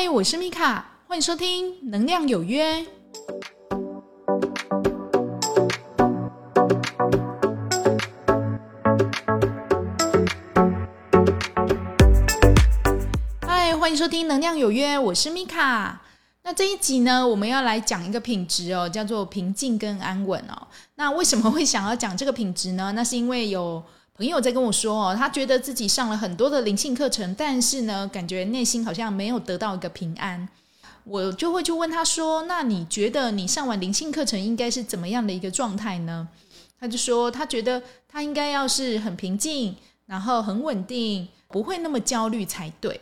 嗨，我是米卡，欢迎收听《能量有约》。嗨，欢迎收听《能量有约》，我是米卡。那这一集呢，我们要来讲一个品质哦，叫做平静跟安稳哦。那为什么会想要讲这个品质呢？那是因为有。朋友在跟我说哦，他觉得自己上了很多的灵性课程，但是呢，感觉内心好像没有得到一个平安。我就会去问他说：“那你觉得你上完灵性课程应该是怎么样的一个状态呢？”他就说他觉得他应该要是很平静，然后很稳定，不会那么焦虑才对。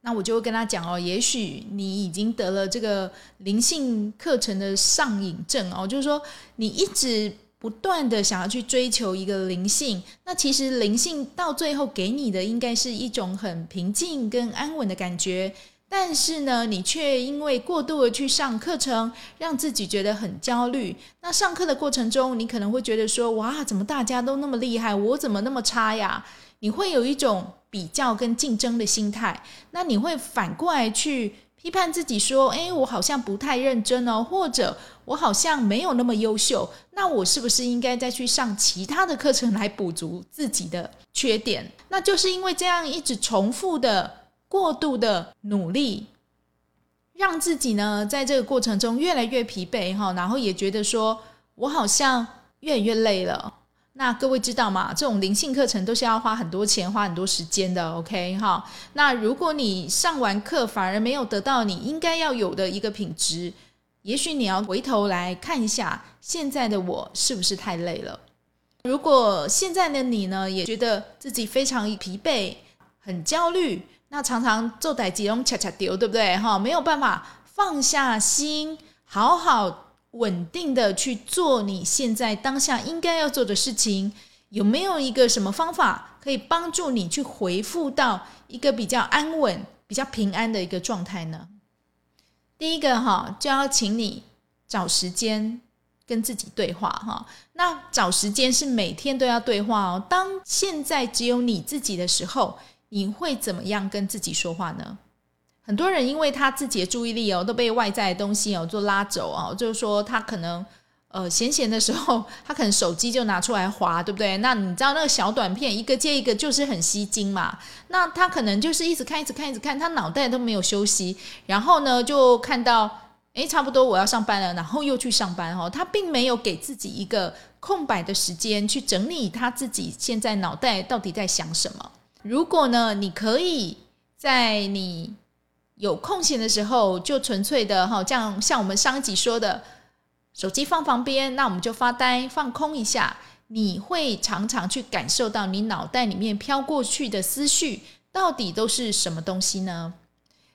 那我就会跟他讲哦，也许你已经得了这个灵性课程的上瘾症哦，就是说你一直。不断的想要去追求一个灵性，那其实灵性到最后给你的应该是一种很平静跟安稳的感觉，但是呢，你却因为过度的去上课程，让自己觉得很焦虑。那上课的过程中，你可能会觉得说：“哇，怎么大家都那么厉害，我怎么那么差呀？”你会有一种比较跟竞争的心态，那你会反过来去。批判自己说：“哎，我好像不太认真哦，或者我好像没有那么优秀，那我是不是应该再去上其他的课程来补足自己的缺点？那就是因为这样一直重复的过度的努力，让自己呢在这个过程中越来越疲惫哈，然后也觉得说我好像越来越累了。”那各位知道吗？这种灵性课程都是要花很多钱、花很多时间的。OK，哈。那如果你上完课反而没有得到你应该要有的一个品质，也许你要回头来看一下现在的我是不是太累了。如果现在的你呢，也觉得自己非常疲惫、很焦虑，那常常做歹几种恰恰丢，对不对？哈，没有办法放下心，好好。稳定的去做你现在当下应该要做的事情，有没有一个什么方法可以帮助你去回复到一个比较安稳、比较平安的一个状态呢？第一个哈，就要请你找时间跟自己对话哈。那找时间是每天都要对话哦。当现在只有你自己的时候，你会怎么样跟自己说话呢？很多人因为他自己的注意力哦都被外在的东西哦做拉走哦，就是说他可能呃闲闲的时候，他可能手机就拿出来划，对不对？那你知道那个小短片一个接一个就是很吸睛嘛，那他可能就是一直看一直看一直看，他脑袋都没有休息，然后呢就看到诶，差不多我要上班了，然后又去上班哦，他并没有给自己一个空白的时间去整理他自己现在脑袋到底在想什么。如果呢，你可以在你有空闲的时候，就纯粹的哈，这样像我们上一集说的，手机放旁边，那我们就发呆放空一下。你会常常去感受到你脑袋里面飘过去的思绪到底都是什么东西呢？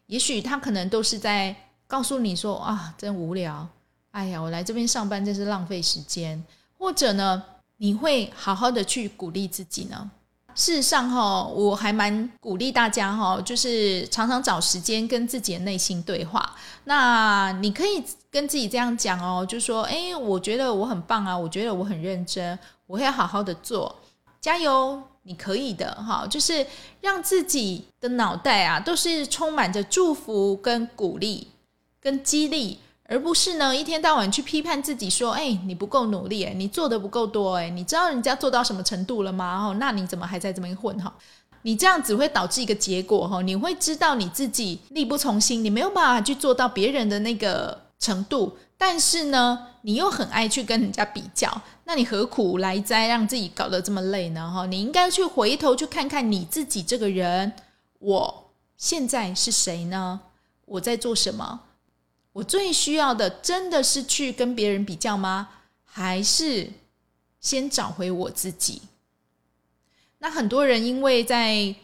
也许他可能都是在告诉你说啊，真无聊，哎呀，我来这边上班真是浪费时间。或者呢，你会好好的去鼓励自己呢？事实上，哈，我还蛮鼓励大家，哈，就是常常找时间跟自己的内心对话。那你可以跟自己这样讲哦，就说：“哎，我觉得我很棒啊，我觉得我很认真，我会好好的做，加油，你可以的。”哈，就是让自己的脑袋啊，都是充满着祝福、跟鼓励、跟激励。而不是呢，一天到晚去批判自己，说：“哎，你不够努力，你做的不够多，哎，你知道人家做到什么程度了吗？哦，那你怎么还在这边混？哈，你这样只会导致一个结果，哈，你会知道你自己力不从心，你没有办法去做到别人的那个程度。但是呢，你又很爱去跟人家比较，那你何苦来哉，让自己搞得这么累呢？哈，你应该去回头去看看你自己这个人，我现在是谁呢？我在做什么？”我最需要的真的是去跟别人比较吗？还是先找回我自己？那很多人因为在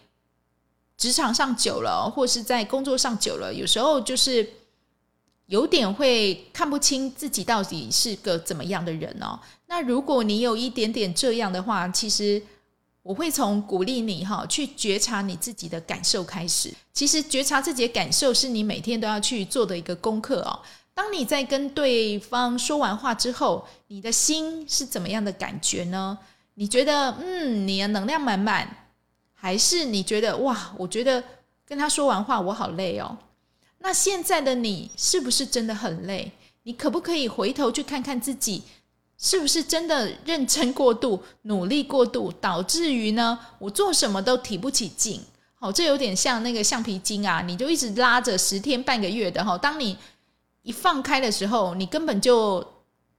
职场上久了，或是在工作上久了，有时候就是有点会看不清自己到底是个怎么样的人哦。那如果你有一点点这样的话，其实。我会从鼓励你哈，去觉察你自己的感受开始。其实觉察自己的感受是你每天都要去做的一个功课哦。当你在跟对方说完话之后，你的心是怎么样的感觉呢？你觉得嗯，你的能量满满，还是你觉得哇，我觉得跟他说完话，我好累哦。那现在的你是不是真的很累？你可不可以回头去看看自己，是不是真的认真过度、努力过度，导致于呢？我做什么都提不起劲。好，这有点像那个橡皮筋啊，你就一直拉着十天半个月的哈。当你一放开的时候，你根本就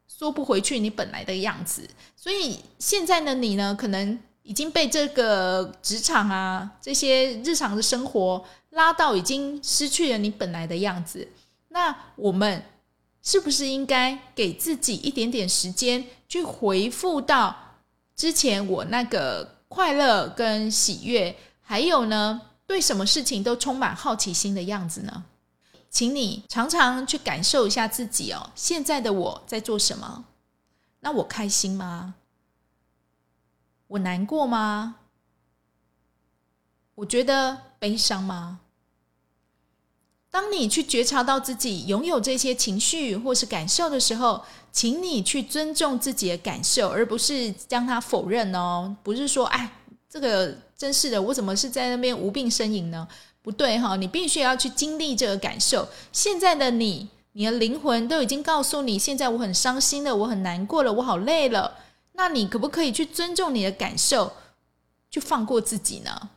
缩不回去你本来的样子。所以现在的你呢，可能已经被这个职场啊，这些日常的生活拉到已经失去了你本来的样子。那我们。是不是应该给自己一点点时间，去回复到之前我那个快乐跟喜悦，还有呢，对什么事情都充满好奇心的样子呢？请你常常去感受一下自己哦，现在的我在做什么？那我开心吗？我难过吗？我觉得悲伤吗？当你去觉察到自己拥有这些情绪或是感受的时候，请你去尊重自己的感受，而不是将它否认哦。不是说，哎，这个真是的，我怎么是在那边无病呻吟呢？不对哈，你必须要去经历这个感受。现在的你，你的灵魂都已经告诉你，现在我很伤心了，我很难过了，我好累了。那你可不可以去尊重你的感受，去放过自己呢？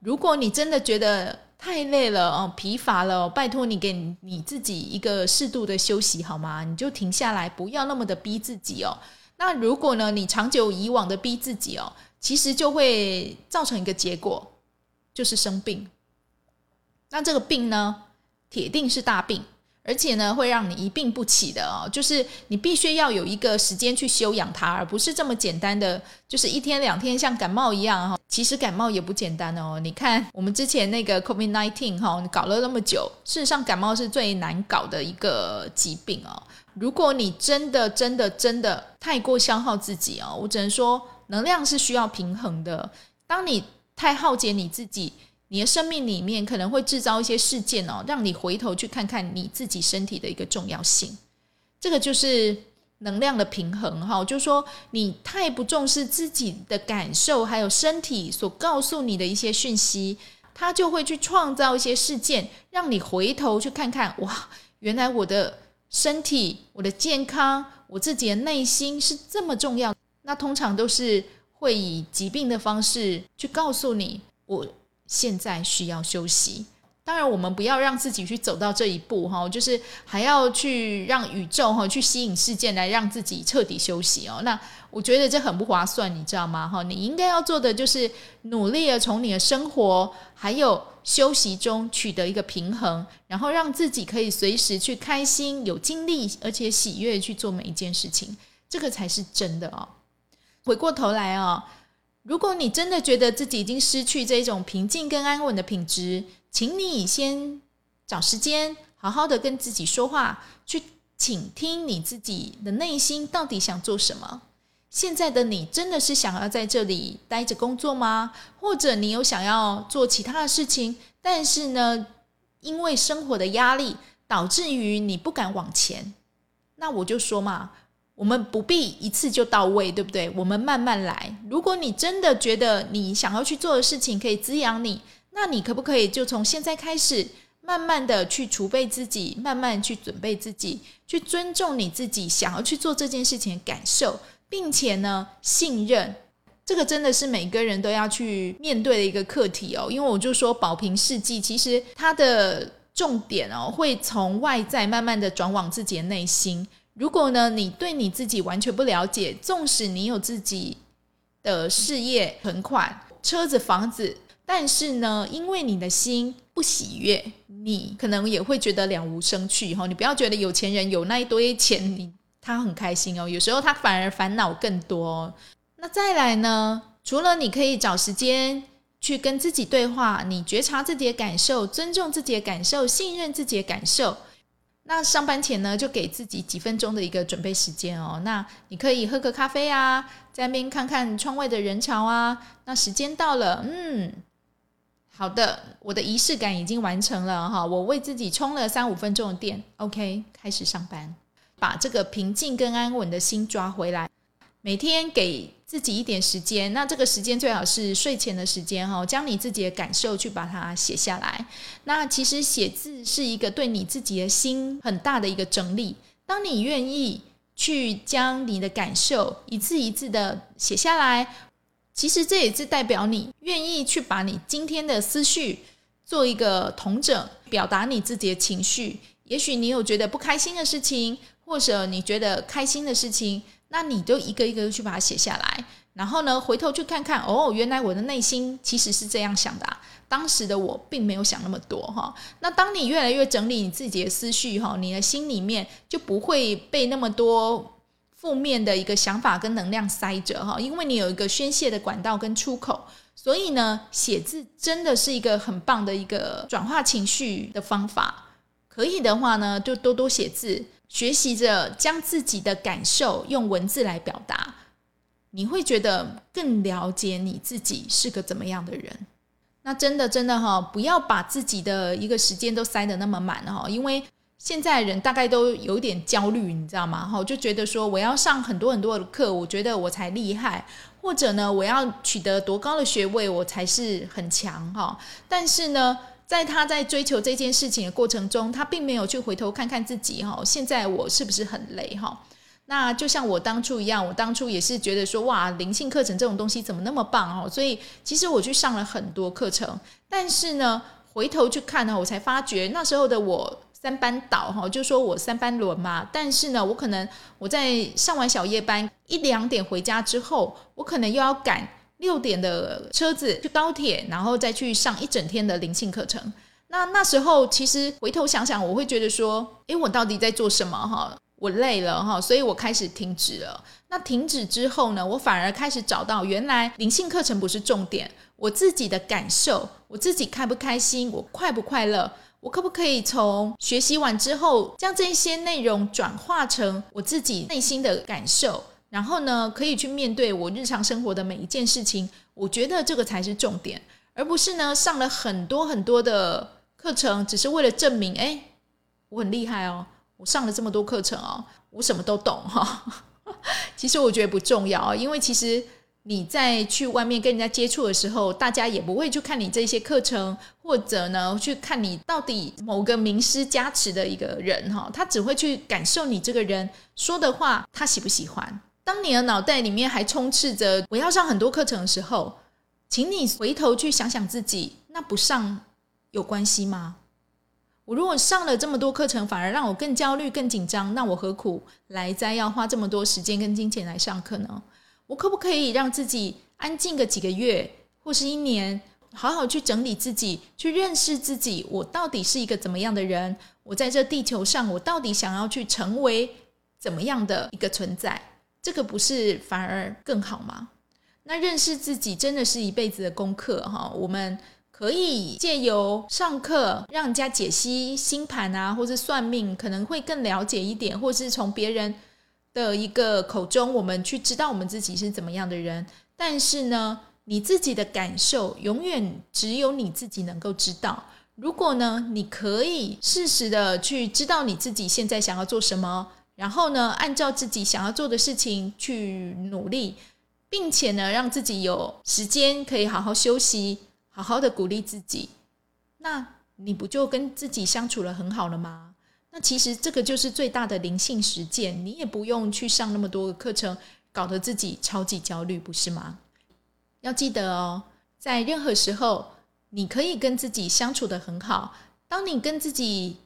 如果你真的觉得，太累了哦，疲乏了，拜托你给你自己一个适度的休息好吗？你就停下来，不要那么的逼自己哦。那如果呢，你长久以往的逼自己哦，其实就会造成一个结果，就是生病。那这个病呢，铁定是大病。而且呢，会让你一病不起的哦，就是你必须要有一个时间去休养它，而不是这么简单的，就是一天两天像感冒一样哈。其实感冒也不简单哦。你看我们之前那个 COVID nineteen 哈，搞了那么久，事实上感冒是最难搞的一个疾病哦。如果你真的真的真的太过消耗自己哦，我只能说能量是需要平衡的。当你太耗竭你自己。你的生命里面可能会制造一些事件哦，让你回头去看看你自己身体的一个重要性。这个就是能量的平衡哈，就是说你太不重视自己的感受，还有身体所告诉你的一些讯息，它就会去创造一些事件，让你回头去看看哇，原来我的身体、我的健康、我自己的内心是这么重要。那通常都是会以疾病的方式去告诉你我。现在需要休息，当然我们不要让自己去走到这一步哈，就是还要去让宇宙哈去吸引事件来让自己彻底休息哦。那我觉得这很不划算，你知道吗？哈，你应该要做的就是努力的从你的生活还有休息中取得一个平衡，然后让自己可以随时去开心、有精力而且喜悦去做每一件事情，这个才是真的哦。回过头来哦。如果你真的觉得自己已经失去这种平静跟安稳的品质，请你先找时间好好的跟自己说话，去倾听你自己的内心到底想做什么。现在的你真的是想要在这里待着工作吗？或者你有想要做其他的事情，但是呢，因为生活的压力导致于你不敢往前？那我就说嘛。我们不必一次就到位，对不对？我们慢慢来。如果你真的觉得你想要去做的事情可以滋养你，那你可不可以就从现在开始，慢慢的去储备自己，慢慢去准备自己，去尊重你自己想要去做这件事情的感受，并且呢，信任这个真的是每个人都要去面对的一个课题哦。因为我就说保平世纪，其实它的重点哦，会从外在慢慢的转往自己的内心。如果呢，你对你自己完全不了解，纵使你有自己的事业、存款、车子、房子，但是呢，因为你的心不喜悦，你可能也会觉得了无生趣哈。你不要觉得有钱人有那一堆钱，你他很开心哦，有时候他反而烦恼更多。那再来呢，除了你可以找时间去跟自己对话，你觉察自己的感受，尊重自己的感受，信任自己的感受。那上班前呢，就给自己几分钟的一个准备时间哦。那你可以喝个咖啡啊，在那边看看窗外的人潮啊。那时间到了，嗯，好的，我的仪式感已经完成了哈。我为自己充了三五分钟的电，OK，开始上班，把这个平静跟安稳的心抓回来。每天给自己一点时间，那这个时间最好是睡前的时间哈，将你自己的感受去把它写下来。那其实写字是一个对你自己的心很大的一个整理。当你愿意去将你的感受一字一字的写下来，其实这也是代表你愿意去把你今天的思绪做一个统整，表达你自己的情绪。也许你有觉得不开心的事情，或者你觉得开心的事情。那你就一个一个去把它写下来，然后呢，回头去看看，哦，原来我的内心其实是这样想的，当时的我并没有想那么多哈。那当你越来越整理你自己的思绪哈，你的心里面就不会被那么多负面的一个想法跟能量塞着哈，因为你有一个宣泄的管道跟出口，所以呢，写字真的是一个很棒的一个转化情绪的方法。可以的话呢，就多多写字。学习着将自己的感受用文字来表达，你会觉得更了解你自己是个怎么样的人。那真的真的哈，不要把自己的一个时间都塞得那么满哈，因为现在人大概都有点焦虑，你知道吗？哈，就觉得说我要上很多很多的课，我觉得我才厉害，或者呢，我要取得多高的学位，我才是很强哈。但是呢。在他在追求这件事情的过程中，他并没有去回头看看自己哈，现在我是不是很累哈？那就像我当初一样，我当初也是觉得说哇，灵性课程这种东西怎么那么棒哦？所以其实我去上了很多课程，但是呢，回头去看呢，我才发觉那时候的我三班倒哈，就说我三班轮嘛。但是呢，我可能我在上完小夜班一两点回家之后，我可能又要赶。六点的车子去高铁，然后再去上一整天的灵性课程。那那时候其实回头想想，我会觉得说，诶，我到底在做什么？哈，我累了哈，所以我开始停止了。那停止之后呢，我反而开始找到，原来灵性课程不是重点，我自己的感受，我自己开不开心，我快不快乐，我可不可以从学习完之后，将这些内容转化成我自己内心的感受。然后呢，可以去面对我日常生活的每一件事情。我觉得这个才是重点，而不是呢上了很多很多的课程，只是为了证明，哎，我很厉害哦，我上了这么多课程哦，我什么都懂哈。其实我觉得不重要，因为其实你在去外面跟人家接触的时候，大家也不会去看你这些课程，或者呢去看你到底某个名师加持的一个人哈，他只会去感受你这个人说的话，他喜不喜欢。当你的脑袋里面还充斥着我要上很多课程的时候，请你回头去想想自己，那不上有关系吗？我如果上了这么多课程，反而让我更焦虑、更紧张，那我何苦来再要花这么多时间跟金钱来上课呢？我可不可以让自己安静个几个月或是一年，好好去整理自己，去认识自己，我到底是一个怎么样的人？我在这地球上，我到底想要去成为怎么样的一个存在？这个不是反而更好吗？那认识自己真的是一辈子的功课哈。我们可以借由上课，让人家解析星盘啊，或是算命，可能会更了解一点，或是从别人的一个口中，我们去知道我们自己是怎么样的人。但是呢，你自己的感受永远只有你自己能够知道。如果呢，你可以适时的去知道你自己现在想要做什么。然后呢，按照自己想要做的事情去努力，并且呢，让自己有时间可以好好休息，好好的鼓励自己，那你不就跟自己相处了很好了吗？那其实这个就是最大的灵性实践，你也不用去上那么多的课程，搞得自己超级焦虑，不是吗？要记得哦，在任何时候，你可以跟自己相处的很好。当你跟自己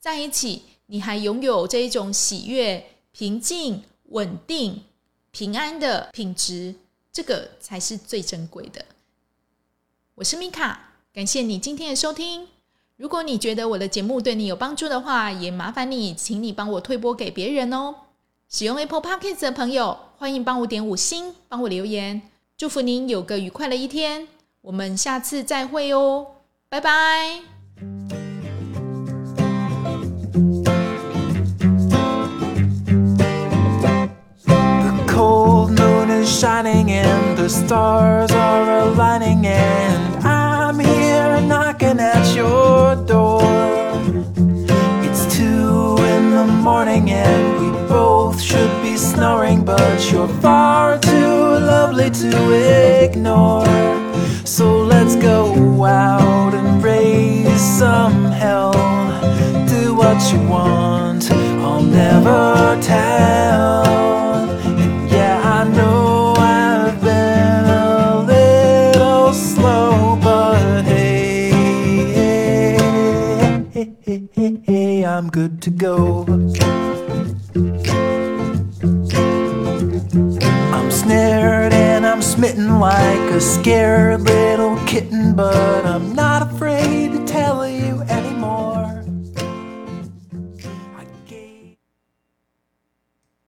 在一起。你还拥有这一种喜悦、平静、稳定、平安的品质，这个才是最珍贵的。我是米卡，感谢你今天的收听。如果你觉得我的节目对你有帮助的话，也麻烦你，请你帮我推播给别人哦。使用 Apple Podcast 的朋友，欢迎帮我点五星，帮我留言，祝福您有个愉快的一天。我们下次再会哦，拜拜。Shining and the stars are aligning and I'm here knocking at your door. It's two in the morning and we both should be snoring, but you're far too lovely lovely to ignore. So let's go out and raise some hell. Do what you want, I'll never tell. To go.